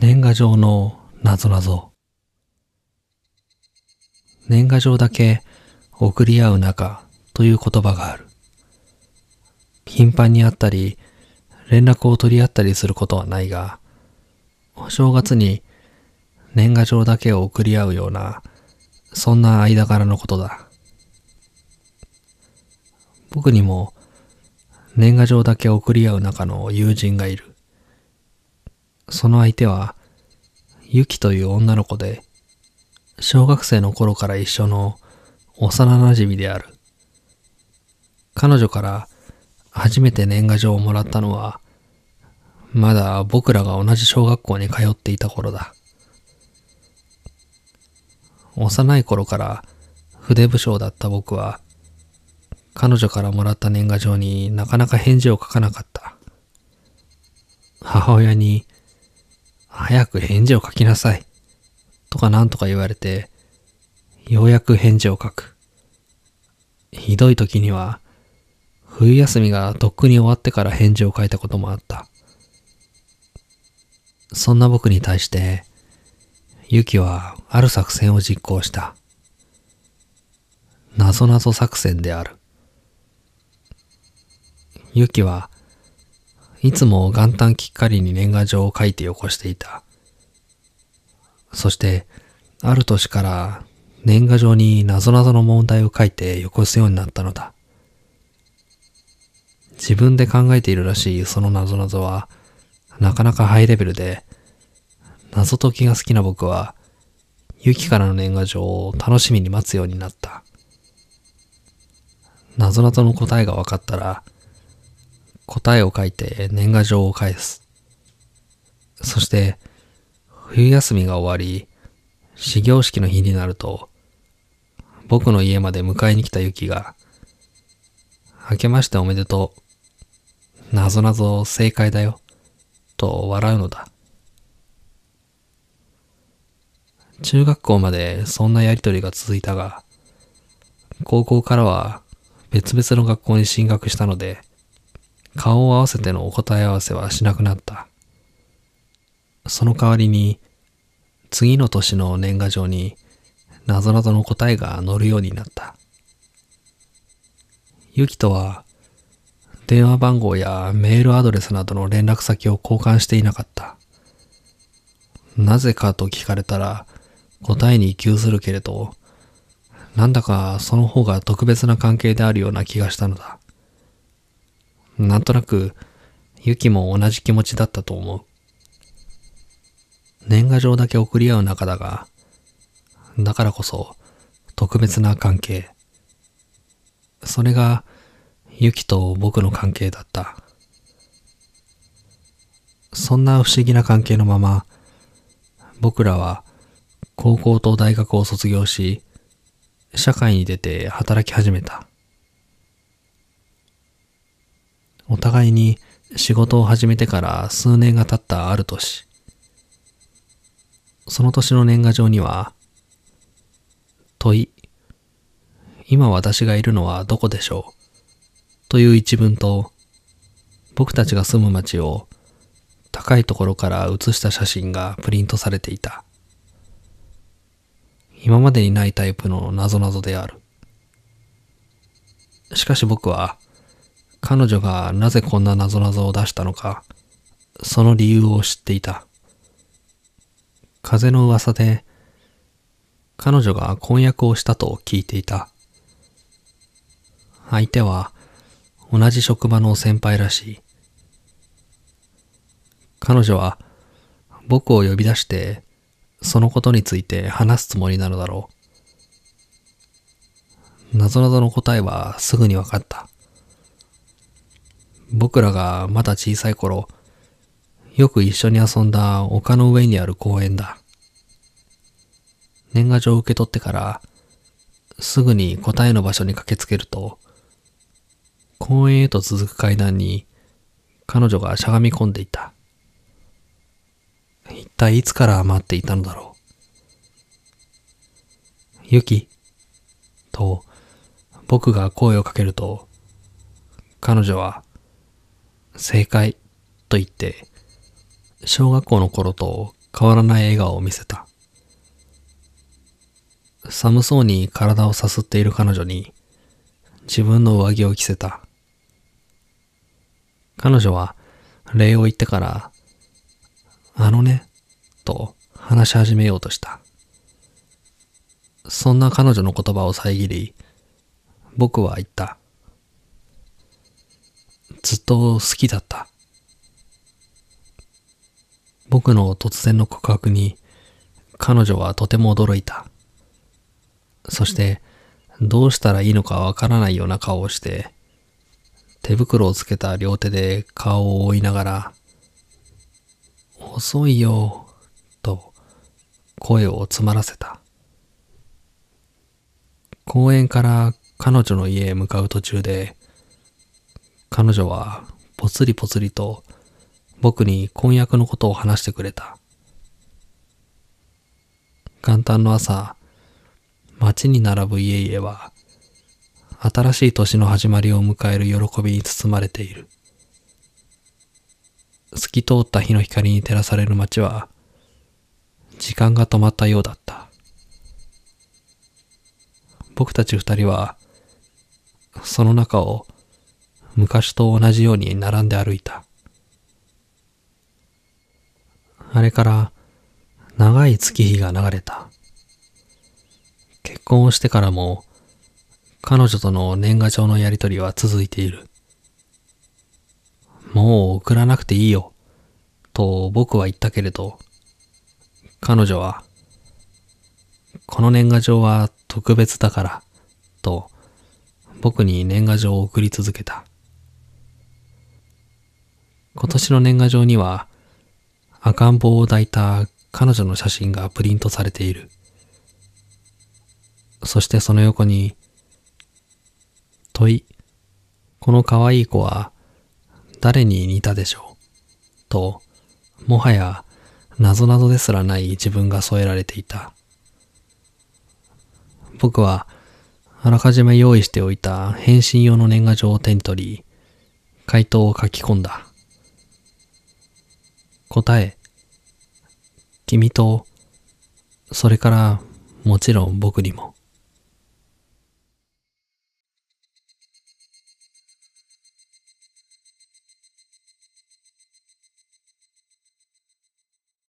年賀状の謎謎。年賀状だけ送り合う仲という言葉がある。頻繁に会ったり、連絡を取り合ったりすることはないが、お正月に年賀状だけを送り合うような、そんな間柄のことだ。僕にも年賀状だけ送り合う仲の友人がいる。その相手は、ユキという女の子で、小学生の頃から一緒の幼馴染である。彼女から初めて年賀状をもらったのは、まだ僕らが同じ小学校に通っていた頃だ。幼い頃から筆武将だった僕は、彼女からもらった年賀状になかなか返事を書かなかった。母親に、早く返事を書きなさい。とかなんとか言われて、ようやく返事を書く。ひどい時には、冬休みがとっくに終わってから返事を書いたこともあった。そんな僕に対して、ユキはある作戦を実行した。なぞなぞ作戦である。ユキはいつも元旦きっかりに年賀状を書いてよこしていた。そして、ある年から年賀状になぞなぞの問題を書いてよこすようになったのだ。自分で考えているらしいそのなぞなぞは、なかなかハイレベルで、謎解きが好きな僕は、ユキからの年賀状を楽しみに待つようになった。謎々の答えが分かったら、答えを書いて年賀状を返す。そして、冬休みが終わり、始業式の日になると、僕の家まで迎えに来たユキが、明けましておめでとう。なぞなぞ正解だよ。と笑うのだ。中学校までそんなやりとりが続いたが、高校からは別々の学校に進学したので、顔を合わせてのお答え合わせはしなくなった。その代わりに、次の年の年賀状に、なぞなぞの答えが載るようになった。ゆきとは、電話番号やメールアドレスなどの連絡先を交換していなかった。なぜかと聞かれたら、答えに窮するけれど、なんだかその方が特別な関係であるような気がしたのだ。なんとなく、ユキも同じ気持ちだったと思う。年賀状だけ送り合う仲だが、だからこそ特別な関係。それが、ユキと僕の関係だった。そんな不思議な関係のまま、僕らは高校と大学を卒業し、社会に出て働き始めた。お互いに仕事を始めてから数年が経ったある年。その年の年賀状には、問い、今私がいるのはどこでしょう？という一文と、僕たちが住む街を高いところから写した写真がプリントされていた。今までにないタイプの謎々である。しかし僕は、彼女がなぜこんな謎々を出したのか、その理由を知っていた。風の噂で、彼女が婚約をしたと聞いていた。相手は同じ職場の先輩らしい。彼女は僕を呼び出してそのことについて話すつもりなのだろう。なぞなぞの答えはすぐに分かった。僕らがまだ小さい頃、よく一緒に遊んだ丘の上にある公園だ。年賀状を受け取ってから、すぐに答えの場所に駆けつけると、公園へと続く階段に彼女がしゃがみ込んでいた。一体いつから待っていたのだろう。ゆきと僕が声をかけると、彼女は、正解と言って、小学校の頃と変わらない笑顔を見せた。寒そうに体をさすっている彼女に自分の上着を着せた。彼女は礼を言ってから、あのね、と話し始めようとした。そんな彼女の言葉を遮り、僕は言った。ずっと好きだった。僕の突然の告白に彼女はとても驚いた。そしてどうしたらいいのかわからないような顔をして手袋をつけた両手で顔を覆いながら遅いよと声を詰まらせた。公園から彼女の家へ向かう途中で彼女はぽつりぽつりと僕に婚約のことを話してくれた。元旦の朝、街に並ぶ家々は、新しい年の始まりを迎える喜びに包まれている。透き通った日の光に照らされる街は、時間が止まったようだった。僕たち二人は、その中を昔と同じように並んで歩いた。あれから長い月日が流れた。結婚をしてからも彼女との年賀状のやりとりは続いている。もう送らなくていいよ、と僕は言ったけれど、彼女は、この年賀状は特別だから、と僕に年賀状を送り続けた。今年の年賀状には赤ん坊を抱いた彼女の写真がプリントされている。そしてその横に、問い、この可愛い子は誰に似たでしょう？と、もはや謎々ですらない自分が添えられていた。僕はあらかじめ用意しておいた返信用の年賀状を手に取り、回答を書き込んだ。答え、君と、それからもちろん僕にも。